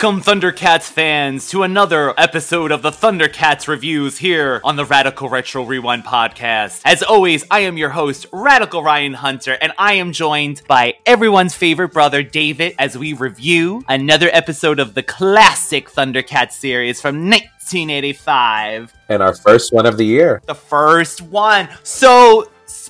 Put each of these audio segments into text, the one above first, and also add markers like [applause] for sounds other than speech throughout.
Welcome, Thundercats fans, to another episode of the Thundercats reviews here on the Radical Retro Rewind podcast. As always, I am your host, Radical Ryan Hunter, and I am joined by everyone's favorite brother, David, as we review another episode of the classic Thundercats series from 1985 And our first one of the year. the first one. So,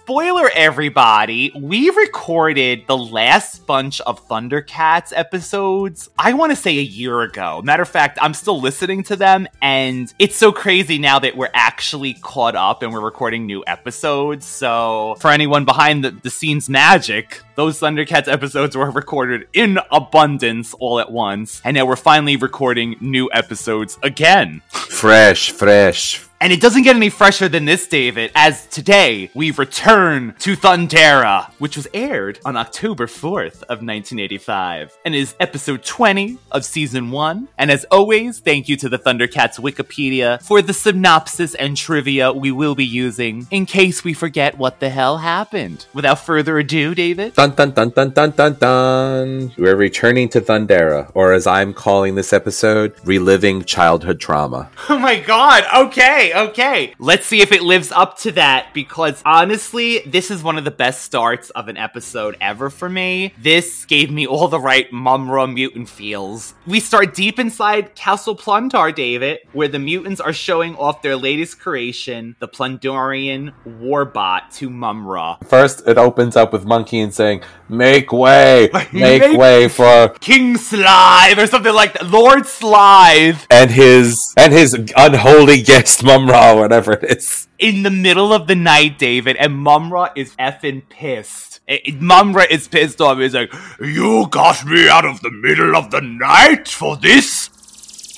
spoiler everybody, we recorded the last bunch of Thundercats episodes, I want to say a year ago. Matter of fact, I'm still listening to them, and it's so crazy now that we're actually caught up and we're recording new episodes. So, for anyone behind the, the scenes magic, those Thundercats episodes were recorded in abundance all at once, and now we're finally recording new episodes again. Fresh, fresh. And it doesn't get any fresher than this, David, as today we return to Thundera, which was aired on October 4th of 1985, and is episode 20 of season 1. And as always, thank you to the Thundercats Wikipedia for the synopsis and trivia we will be using in case we forget what the hell happened. Without further ado, David. Dun dun dun dun dun dun dun. We're returning to Thundera, or as I'm calling this episode, reliving childhood trauma. Oh my god, okay, okay. Let's see if it lives up to that because honestly, this is one of the best starts of an episode ever for me. This gave me all the right Mumra mutant feels. We start deep inside Castle Plundar, David, where the mutants are showing off their latest creation, the Plundarian Warbot to Mumra. First, it opens up with Monkian saying, Make way! [laughs] Make, Make- way for. King Slithe or something like that. Lord Slithe. And his and his unholy guest Mumra, or whatever it is. in the middle of the night, David, and Mumra is effing pissed. Eh, eh, Mumra is pissed off. He's like, You got me out of the middle of the night for this?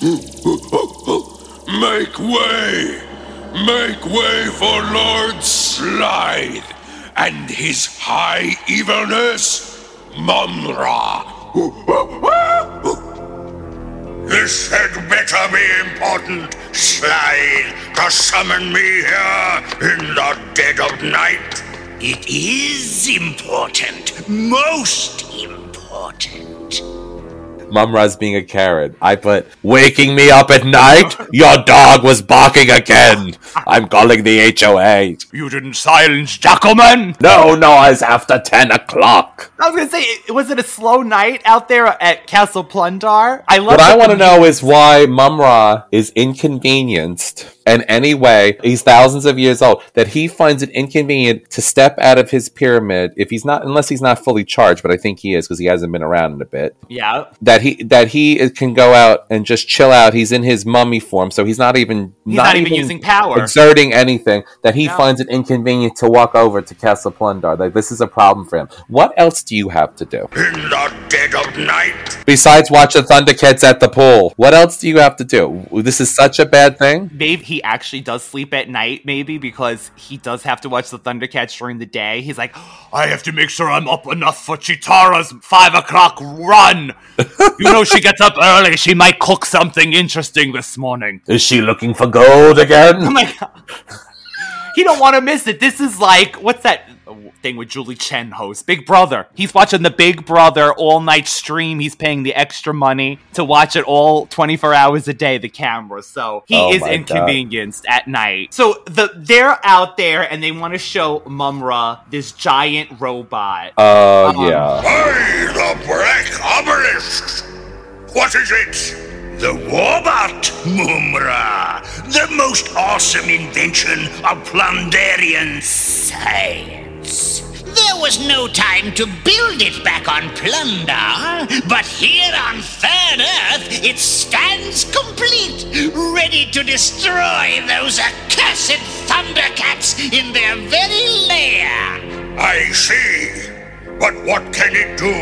[laughs] Make way! Make way for Lord Slithe and his high evilness, Mumra. [laughs] This had better be important, Slithe, to summon me here in the dead of night. It is important. Most important. Mumra's being a Karen. I put, Waking me up at night? Your dog was barking again! I'm calling the HOA. You didn't silence Jackalman? No, no, it's after 10 o'clock. I was gonna say, was it a slow night out there at Castle Plundar? I love What I want to know is why Mumra is inconvenienced in any way. He's thousands of years old that he finds it inconvenient to step out of his pyramid if he's not, unless he's not fully charged. But I think he is because he hasn't been around in a bit. Yeah. That he that he can go out and just chill out. He's in his mummy form, so he's not even He's not, even using power. exerting anything. That he No. finds it inconvenient to walk over to Castle Plundar. Like this is a problem for him. What else do you have to do In the dead of night. besides watch the Thundercats at the pool? What else do you have to do? This is such a bad thing. Maybe he he actually does sleep at night, maybe because he does have to watch the Thundercats during the day. He's like, I have to make sure I'm up enough for Cheetara's five o'clock run. [laughs] you know, she gets up early. She might cook something interesting this morning. Is she looking for gold again? Oh my god. He don't want to miss it. This is like what's that thing with Julie Chen host? Big Brother. He's watching the Big Brother all night stream. He's paying the extra money to watch it all 24 hours a day, the camera. So he Oh is my God. inconvenienced at night. So the they're out there and they want to show Mumra this giant robot. Oh yeah. Hey, the Black Obelisk! What is it? The Warbot, Mumra, the most awesome invention of Plundarian science. There was no time to build it back on Plunder, but here on Third Earth, it stands complete, ready to destroy those accursed Thundercats in their very lair. I see. But what can it do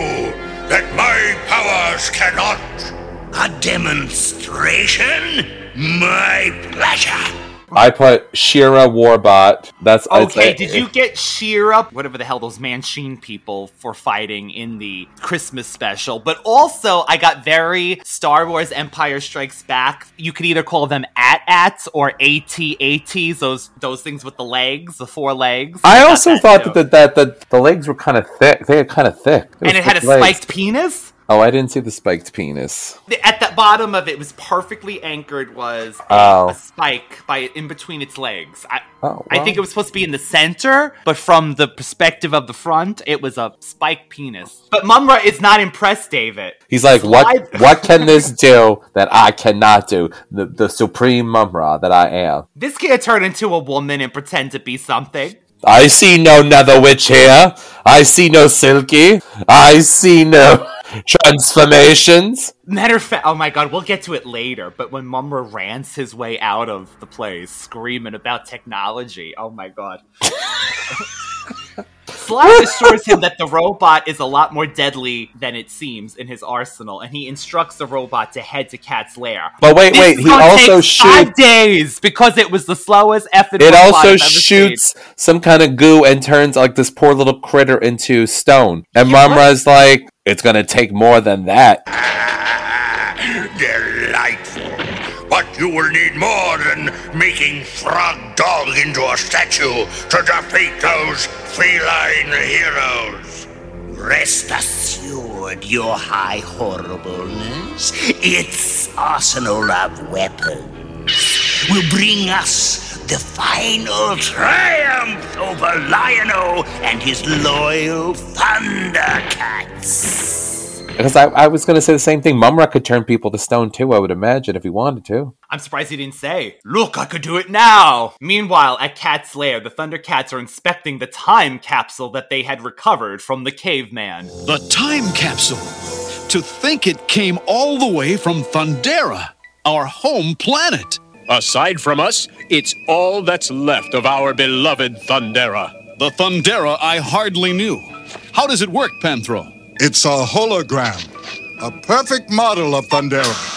that my powers cannot? A demonstration? My pleasure. I put She-Ra Warbot. That's Okay, did you get She-Ra, whatever the hell those Manchine people for fighting in the Christmas special? But also, I got very Star Wars Empire Strikes Back. You could either call them AT-ATs or AT-ATs, those those things with the legs, the four legs. I got also that thought too. that, that that the legs were kind of thick. They were kind of thick. and it had a legs. spiked penis. Oh, I didn't see the spiked penis. At the bottom of it was perfectly anchored was a, Oh. a spike by in between its legs. I, Oh, I think it was supposed to be in the center, but from the perspective of the front, it was a spiked penis. But Mumra is not impressed, David. He's like, what? Slide- [laughs] What can this do that I cannot do? The the supreme Mumra that I am. This can't turn into a woman and pretend to be something. I see no nether witch here. I see no silky. I see no transformations. Matter of fact, oh my god, we'll get to it later. But when Mumra rants his way out of the place, screaming about technology, oh my god. [laughs] Sly assures him that the robot is a lot more deadly than it seems in his arsenal, and he instructs the robot to head to Cat's lair. But wait, This wait, he also take five days because it was the slowest effort. It also I've seen. shoots some kind of goo and turns like this poor little critter into stone. And Yeah, Mumra's like, it's gonna take more than that. [laughs] Delightful. But you will need more than making Frog Dog into a statue to defeat those feline heroes. Rest assured, your high horribleness, its arsenal of weapons will bring us the final triumph over Lion-O and his loyal Thundercats. Because I, I was gonna say the same thing. Mumra could turn people to stone too. I would imagine if he wanted to. I'm surprised he didn't say, Look, I could do it now! Meanwhile, at Cat's Lair, the Thundercats are inspecting the time capsule that they had recovered from the caveman. The time capsule. To think it came all the way from Thundera, our home planet. Aside from us, it's all that's left of our beloved Thundera. The Thundera I hardly knew. How does it work, Panthro? It's a hologram, a perfect model of Thundera.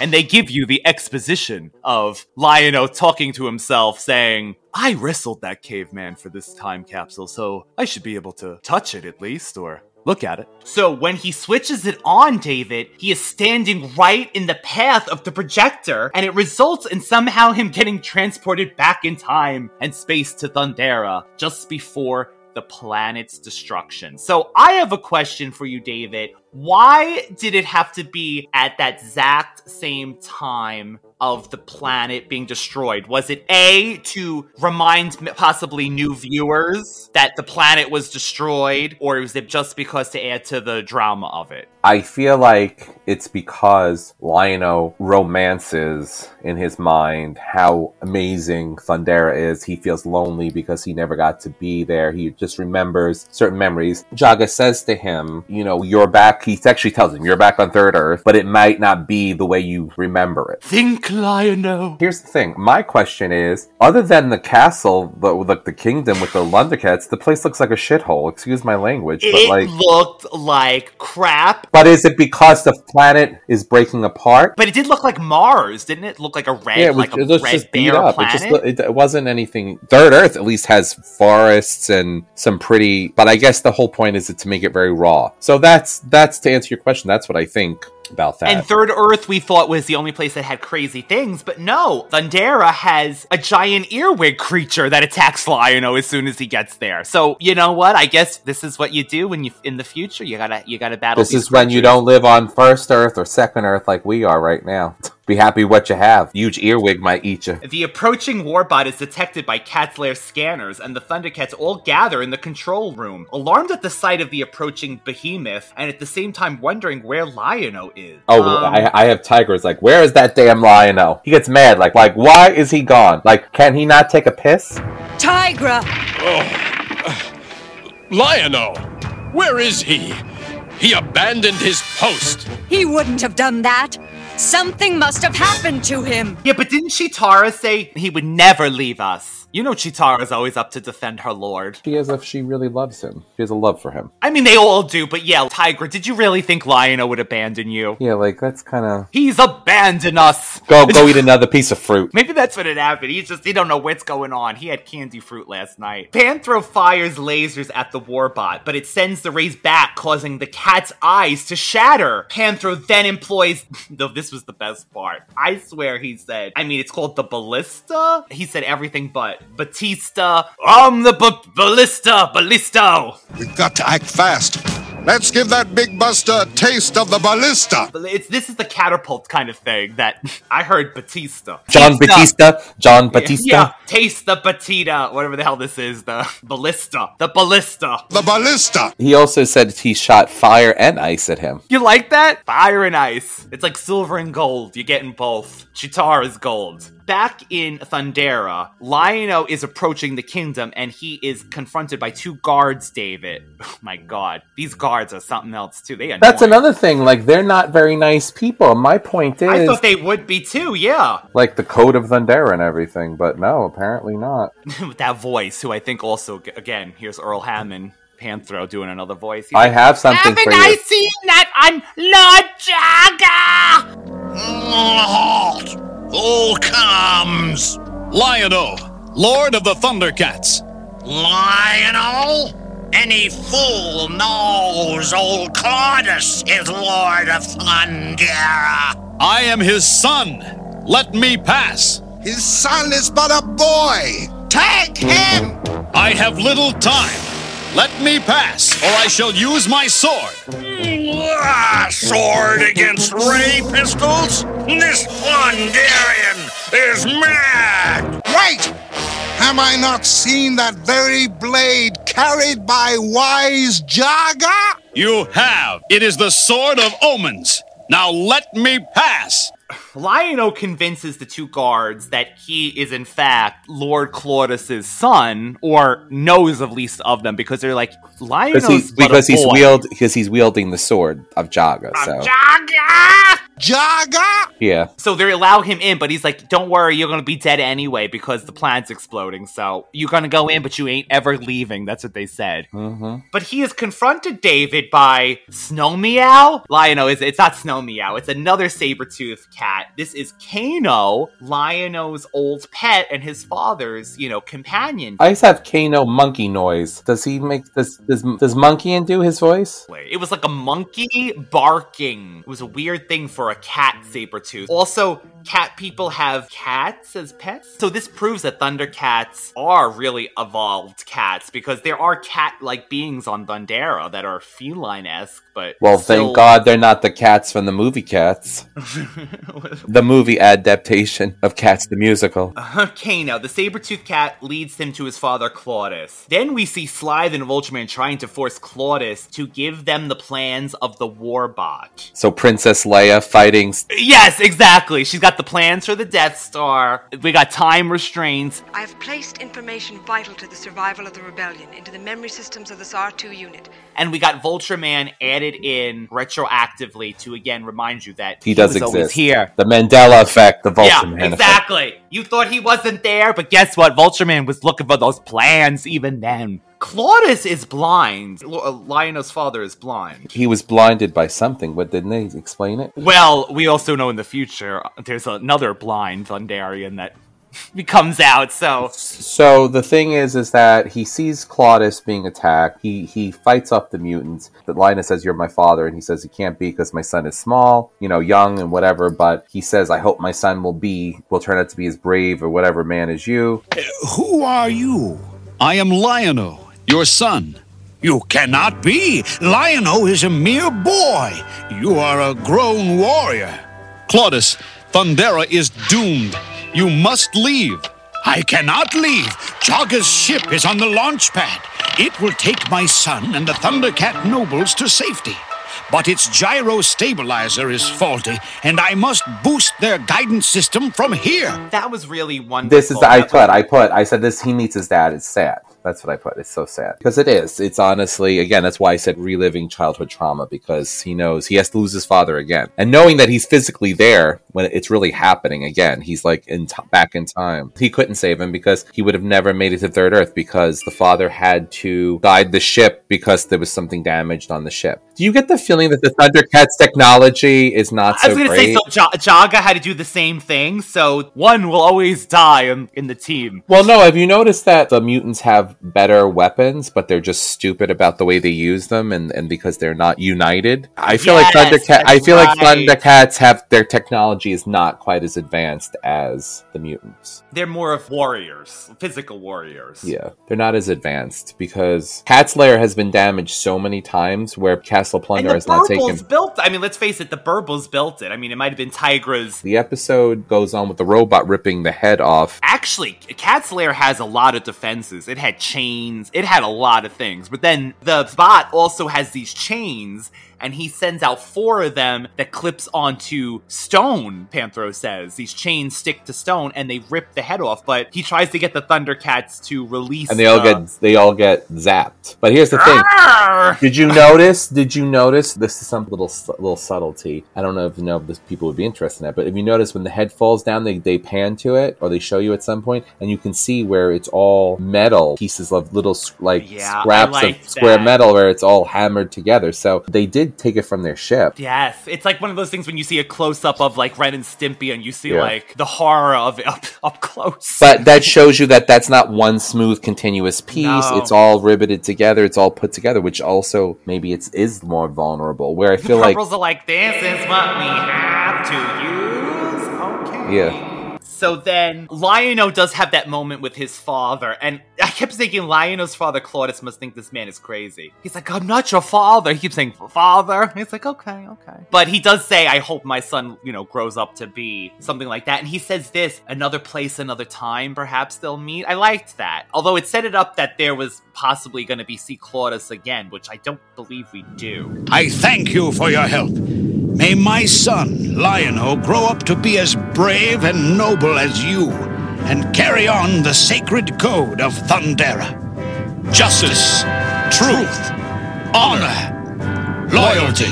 And they give you the exposition of Lion-O talking to himself, saying, I wrestled that caveman for this time capsule, so I should be able to touch it at least, or look at it. So when he switches it on, David, he is standing right in the path of the projector, and it results in somehow him getting transported back in time and space to Thundera just before the planet's destruction. So I have a question for you, David. Why did it have to be at that exact same time of the planet being destroyed? Was it A, to remind possibly new viewers that the planet was destroyed, or was it just because to add to the drama of it? I feel like it's because Lion-O romances in his mind how amazing Thundera is. He feels lonely because he never got to be there. He just remembers certain memories. Jaga says to him, you know, you're back He actually tells him, You're back on Third Earth, but it might not be the way you remember it. Think, Lion-O. Here's the thing. My question is, other than the castle, the, like the kingdom with the Lundercats, the place looks like a shithole. Excuse my language, but It like, looked like crap, but is it because the planet is breaking apart? but it did look like Mars, didn't it? Look like a red, Yeah, it, was, like a it red just beat up. It planet. just it, it wasn't anything. Third Earth at least has forests and some pretty. But I guess the whole point is to make it very raw. So that's that's to answer your question. That's what I think about that. And Third Earth, we thought was the only place that had crazy things, but no, Thundera has a giant earwig creature that attacks Lion-O as soon as he gets there. So you know what? I guess this is what you do when you in the future. You gotta you gotta battle. this is when you don't live on first Earth or second Earth like we are right now. [laughs] Be happy what you have. Huge earwig might eat you. The approaching warbot is detected by Cat's Lair scanners, and the Thundercats all gather in the control room, alarmed at the sight of the approaching behemoth, and at the same time wondering where Lion-O is. Oh, Um, I, I have tigers. Like, where is that damn lion? He gets mad. Like, like, why is he gone? Like, can he not take a piss? Tygra! Lion-O, where is he? He abandoned his post. He wouldn't have done that. Something must have happened to him. Yeah, but didn't Cheetara say he would never leave us? You know Cheetara is always up to defend her lord. She as if she really loves him. She has a love for him. I mean, they all do, but yeah, Tygra, did you really think Lion-O would abandon you? Yeah, like that's kind of He's abandoned us! go go eat another piece of fruit. [laughs] Maybe that's what it happened. He's just, he don't know what's going on. He had candy fruit last night. Panthro fires lasers at the warbot, but it sends the rays back, causing the cat's eyes to shatter. Panthro then employs, [laughs] though this was the best part. I swear he said, I mean, it's called the ballista? He said everything but. Batista, I'm the b- ballista, ballisto. We've got to act fast. Let's give that big buster a taste of the ballista. It's, this is the catapult kind of thing that [laughs] I heard Batista. John Batista. Batista. John Batista. Yeah, taste the batita, whatever the hell this is, the ballista, the ballista. The ballista. He also said he shot fire and ice at him. You like that? Fire and ice. It's like silver and gold. You're getting both. Chitar is gold. Back in Thundera, Lion-O is approaching the kingdom and he is confronted by two guards, David. [laughs] Oh my god. These guards are something else too. They are That's another thing. Like they're not very nice people. My point is I thought they would be too, yeah. like the code of Thundera and everything, but no, apparently not. [laughs] With that voice, who I think also, again, here's Earl Hammond, Panthro doing another voice. He's I like, have something Haven't for you. I seen that on Lord Jagger? Halt! Who comes? Lion-O, Lord of the Thundercats. Lion-O? Any fool knows old Claudus is Lord of Thundera. I am his son. Let me pass. His son is but a boy. Take him! I have little time. Let me pass, or I shall use my sword. Ah, sword against ray pistols? This Thunderian is mad! Wait! Have I not seen that very blade carried by wise Jaga? You have. It is the sword of omens. Now let me pass. Lion-O convinces the two guards that he is in fact Lord Claudus's son, or knows of least of them, because they're like Because Lion-O's he's because he's wield because he's wielding the sword of Jaga. So Jaga! Jaga? yeah, So they allow him in, but he's like, "Don't worry, you're gonna be dead anyway because the planet's exploding. So you're gonna go in, but you ain't ever leaving." That's what they said. hmm But he is confronted, David, by Snow Meow. Lion-O is it's not Snow Meow, it's another saber-toothed cat. This is Kano, Lion-O's old pet and his father's, you know, companion. I just have Kano monkey noise. Does he make does does, does Monkey do his voice? It was like a monkey barking. It was a weird thing for a cat saber-tooth. Also, cat people have cats as pets. So this proves that Thundercats are really evolved cats because there are cat-like beings on Thundera that are feline-esque, but Well, still- thank God they're not the cats from the movie Cats, [laughs] [laughs] the movie adaptation of Cats the musical. Uh-huh, okay, now the saber-toothed cat leads him to his father Claudus. Then we see Slythe and Vulture Man trying to force Claudus to give them the plans of the Warbot. So Princess Leia fighting. Yes, exactly. She's got the plans for the Death Star. We got time restraints. I have placed information vital to the survival of the rebellion into the memory systems of the SAR 2 unit And we got Vulture Man added in retroactively to again remind you that He does was always exist. here. The Mandela effect, the Vulture yeah, Man effect. exactly. You thought he wasn't there, but guess what? Vulture Man was looking for those plans even then. Claudus is blind. L- uh, Lion-O's father is blind. He was blinded by something, but didn't they explain it? Well, we also know in the future uh, there's another blind Thundarian that [laughs] comes out, so So the thing is, is that he sees Claudius being attacked. He he fights off the mutants. That Linus says, "You're my father," and he says he can't be because my son is small, you know, young and whatever. But he says, "I hope my son will be will turn out to be as brave or whatever man as you." Eh, who are you? I am Lion-O, your son. You cannot be. Lion-O is a mere boy. You are a grown warrior. Claudius, Thundera is doomed. You must leave. I cannot leave. Jaga's ship is on the launch pad. It will take my son and the Thundercat nobles to safety. But its gyro stabilizer is faulty, and I must boost their guidance system from here. that was really wonderful. This is the, I put I put I said this. He meets his dad. It's sad. That's what I put. It's so sad because it is. It's honestly again. That's why I said reliving childhood trauma because he knows he has to lose his father again, and knowing that he's physically there when it's really happening again. He's like in t- back in time. He couldn't save him because he would have never made it to Third Earth because the father had to guide the ship because there was something damaged on the ship. Do you get the feeling that the Thundercats technology is not I so was gonna say so. Ja- Jaga had to do the same thing, so one will always die in, in the team. Well, no, have you noticed that the mutants have better weapons, but they're just stupid about the way they use them and, and because they're not united? I feel Yes, like Thundercat I feel like. Thundercats have their technology is not quite as advanced as the mutants. They're more of warriors, physical warriors. Yeah. They're not as advanced because Cat's Lair has been damaged so many times where Castle Plunder has not taken built. I mean, let's face it. The Berbils built it. I mean, it might have been Tygra's. the episode goes on with the robot ripping the head off. Actually, Cat's Lair has a lot of defenses. It had chains. It had a lot of things. But then the bot also has these chains, and he sends out four of them that clips onto stone. Panthro says these chains stick to stone, and they rip the head off. But he tries to get the Thundercats to release. And they all the- get they all get zapped. But here's the thing. Arrgh! Did you notice? Did you notice? This is some little little subtlety. I don't know if you know if this people would be interested in it, but if you notice when the head falls down, they they pan to it or they show you at some point, and you can see where it's all metal pieces of little like Yeah, scraps like of square metal where it's all hammered together. So they did take it from their ship. Yes, it's like one of those things when you see a close up of like Ren and Stimpy, and you see Yeah. like the horror of it up up close. But [laughs] that shows you that that's not one smooth, continuous piece. No. It's all riveted together. It's all put together, which also maybe it's is more vulnerable. Where I the feel like, purples are like, this is what we have to use. Okay. yeah, So then Lion-O does have that moment with his father, and I kept thinking Lion-O's father Claudius must think this man is crazy. He's like, I'm not your father. He keeps saying father. He's like, okay, okay. But he does say, I hope my son, you know, grows up to be something like that. And he says this, another place, another time, perhaps they'll meet. I liked that. Although it set it up that there was possibly going to be see Claudius again, which I don't believe we do. I thank you for your help. May my son, Lion-O, grow up to be as brave and noble as you, and carry on the sacred code of Thundera. Justice, truth, honor, loyalty.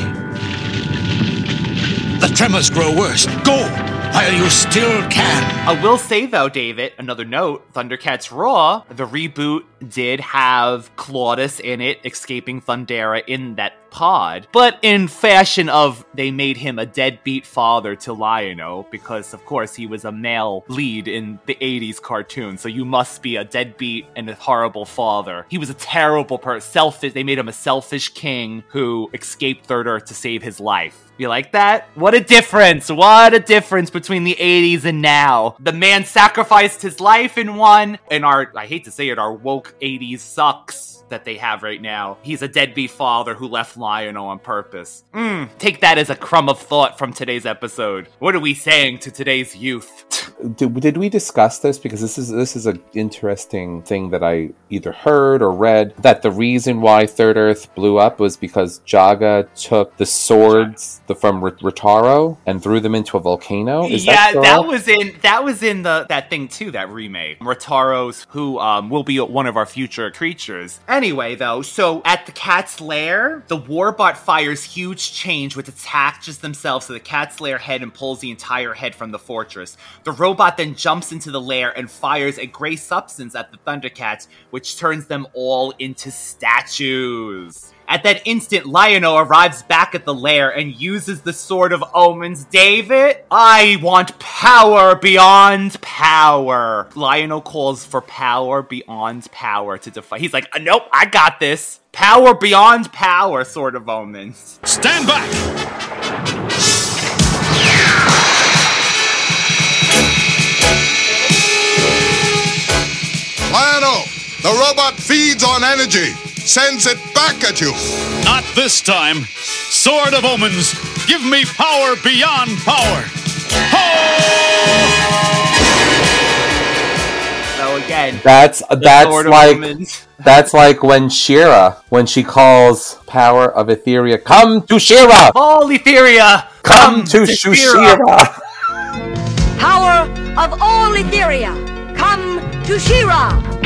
The tremors grow worse. Go while you still can. I will say though, David, another note, Thundercats Roar, the reboot did have Claudus in it, escaping Thundera in that pod, but in fashion of they made him a deadbeat father to Lion-O, because of course he was a male lead in the 80s cartoon, so you must be a deadbeat and a horrible father. He was a terrible person, selfish, they made him a selfish king who escaped Third Earth to save his life. You like that? What a difference! What a difference between the 80s and now. The man sacrificed his life in one, and our, I hate to say it, our woke 80s sucks that they have right now. He's a deadbeat father who left Lion-O on purpose. Mm, take that as a crumb of thought from today's episode. What are we saying to today's youth? [laughs] did, did we discuss this because this is this is an interesting thing that I either heard or read that the reason why Third Earth blew up was because Jaga took the swords the, from Rotaro and threw them into a volcano. Is yeah, that, that, was in that was in the that thing too, that remake. Rotaros, who um, will be one of our future creatures. Anyway, though, so at the cat's lair, the warbot fires huge change which attaches themselves to the cat's lair head and pulls the entire head from the fortress. The robot then jumps into the lair and fires a gray substance at the Thundercats, which turns them all into statues. At that instant, Lion-O arrives back at the lair and uses the Sword of Omens. David, I want power beyond power. Lion-O calls for power beyond power to defy. He's like, nope, I got this. Power beyond power, Sword of Omens. Stand back! The robot feeds on energy, sends it back at you. Not this time. Sword of Omens, give me power beyond power. So again, That's that's like [laughs] that's like when She-Ra, when she calls power of Etheria, come to She-Ra, All Etheria, come, to, She-Ra. Power of all Etheria, come to She-Ra!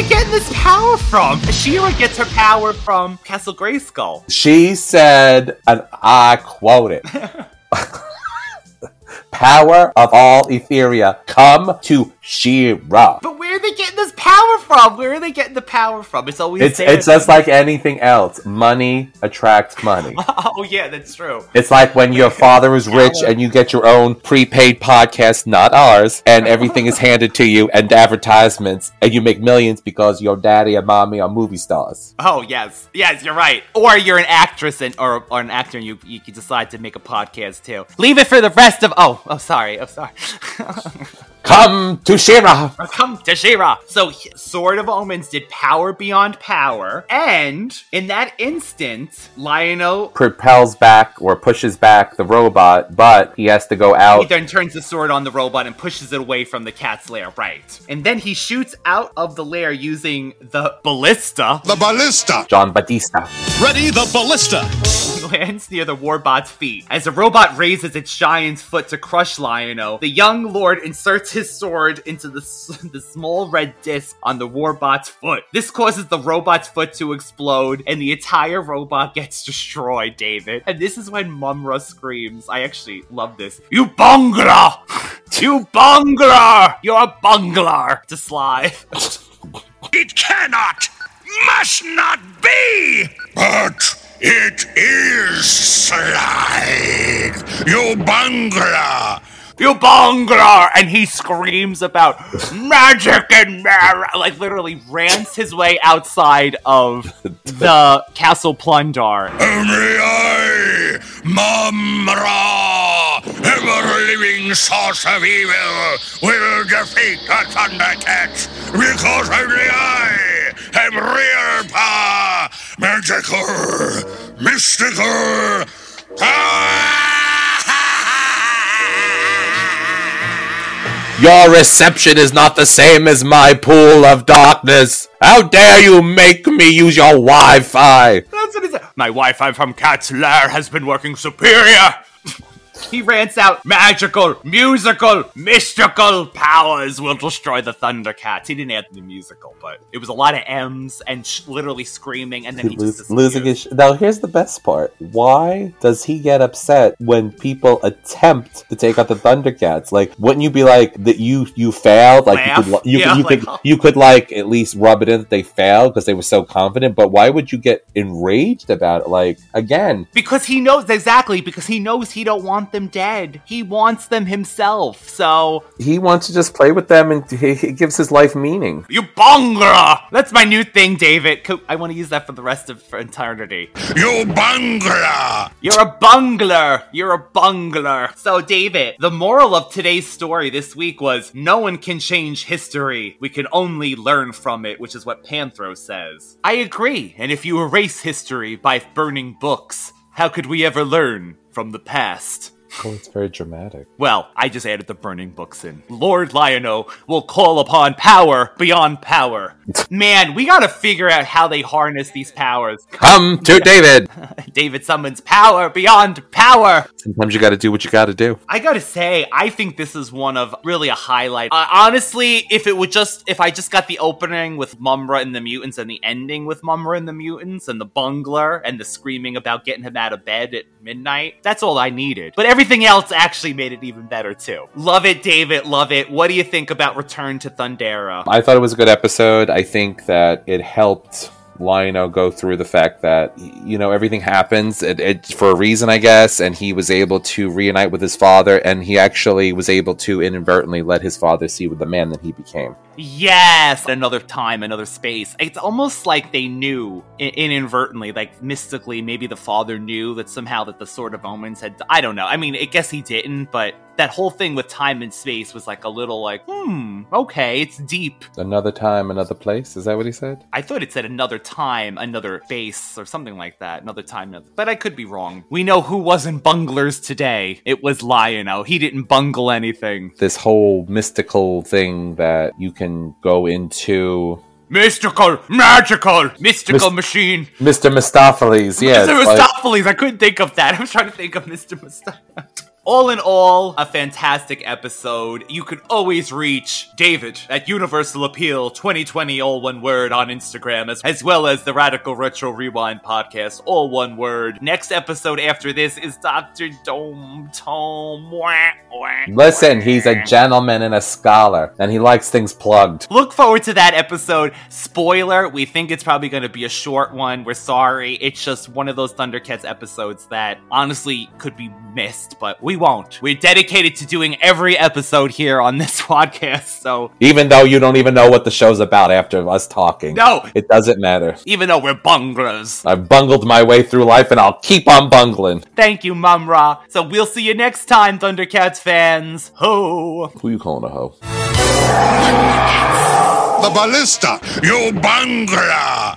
They getting this power from? She-Ra gets her power from Castle Grayskull. She said, and I quote it. [laughs] [laughs] Power of all Etheria, come to She-Ra. But where are they getting this power from? Where are they getting the power from? It's always It's there. it's just like anything else. Money attracts money. [laughs] oh yeah, that's true. It's like when your [laughs] father is rich and you get your own prepaid podcast, not ours, and everything is handed to you and advertisements, and you make millions because your daddy and mommy are movie stars. Oh yes, yes, you're right. Or you're an actress and or, or an actor, and you you decide to make a podcast too. Leave it for the rest of. Oh, oh, sorry, oh, sorry. [laughs] Come to She-Ra. Come to She-Ra. So, Sword of Omens did power beyond power, and in that instant, Lion-O Propels back or pushes back the robot, but he has to go out. He then turns the sword on the robot and pushes it away from the cat's lair, right? And then he shoots out of the lair using the ballista. The ballista. John Batista. Ready the ballista. Lands near the warbot's feet. As the robot raises its giant's foot to crush Lion-O, the young lord inserts his sword into the, s- [laughs] the small red disc on the warbot's foot. This causes the robot's foot to explode, and the entire robot gets destroyed, David. And this is when Mumra screams. I actually love this. You bungler! [laughs] You bungler! You're a bungler! To Sly. [laughs] It cannot, must not be! But it is Slide! You bungler! You bungler! And he screams about magic and mar- like literally rants his way outside of the castle plundar. Only I, Mumra, ever-living source of evil, will defeat the Thundercats, because only I have real power, magical, mystical power! Your reception is not the same as my pool of darkness. How dare you make me use your Wi Fi? That's what he said. My Wi-Fi from Cat's Lair has been working superior. He rants out magical, musical, mystical powers will destroy the Thundercats. He didn't add the musical, but it was a lot of M's and sh- literally screaming, and then he just Lose, losing his. Sh- now, here's the best part. Why does he get upset when people attempt to take out the Thundercats? Like, wouldn't you be like that? You you failed. Like you could you, Yeah, could, you like, could you could like at least rub it in that they failed because they were so confident. But why would you get enraged about it? Like again, Because he knows exactly because he knows he don't want them dead. He wants them himself. So he wants to just play with them and he, he gives his life meaning. you bungler. That's my new thing, David. I want to use that for the rest of for eternity. You bungler! You're a bungler. You're a bungler. So, David, the moral of today's story this week was no one can change history. We can only learn from it, which is what Panthro says. I agree. And if you erase history by burning books, how could we ever learn from the past? Oh, it's very dramatic. Well, I just added the burning books in. Lord Lion-O will call upon power beyond power. [laughs] Man, we gotta figure out how they harness these powers. Come to David. [laughs] David summons power beyond power. Sometimes you got to do what you got to do. I gotta say, I think this is one of really a highlight. Uh, honestly, if it would just, if I just got the opening with Mumra and the mutants and the ending with Mumra and the mutants and the bungler and the screaming about getting him out of bed at midnight, that's all I needed. But everything else actually made it even better too. Love it, David. Love it. What do you think about Return to Thundera? I thought it was a good episode. I think that it helped Lion-O go through the fact that you know everything happens it, it, for a reason, I guess, and he was able to reunite with his father, and he actually was able to inadvertently let his father see with the man that he became. Yes, another time, another space. It's almost like they knew inadvertently, like mystically. Maybe the father knew that somehow that the Sword of Omens had. I don't know. I mean, I guess he didn't, but that whole thing with time and space was like a little like, hmm, okay, it's deep. Another time, another place. Is that what he said? I thought it said another time, another base, or something like that. Another time, another... but I could be wrong. We know who wasn't bunglers today. It was Lion-O. He didn't bungle anything. This whole mystical thing that you can go into. Mystical, magical, mystical Mys- machine. Mr. Mistopheles, yeah. Mr. it's like- I couldn't think of that. [laughs] I was trying to think of Mr. Mistopheles. [laughs] All in all, a fantastic episode. You can always reach David at Universal Appeal 2020, all one word, on Instagram, as, as well as the Radical Retro Rewind podcast, all one word. Next episode after this is Dr. Dometone. Wah, wah. Listen, he's a gentleman and a scholar, and he likes things plugged. Look forward to that episode. Spoiler, we think it's probably going to be a short one. We're sorry. It's just one of those Thundercats episodes that honestly could be missed, but we won't. We're dedicated to doing every episode here on this [laughs] podcast, so Even though you don't even know what the show's about after us talking. No. It doesn't matter. even though we're bunglers. I've bungled my way through life, and I'll keep on bungling. Thank you, Mumra. So we'll see you next time, Thundercats fans. Ho! Who you calling a hoe? The ballista! You bungler!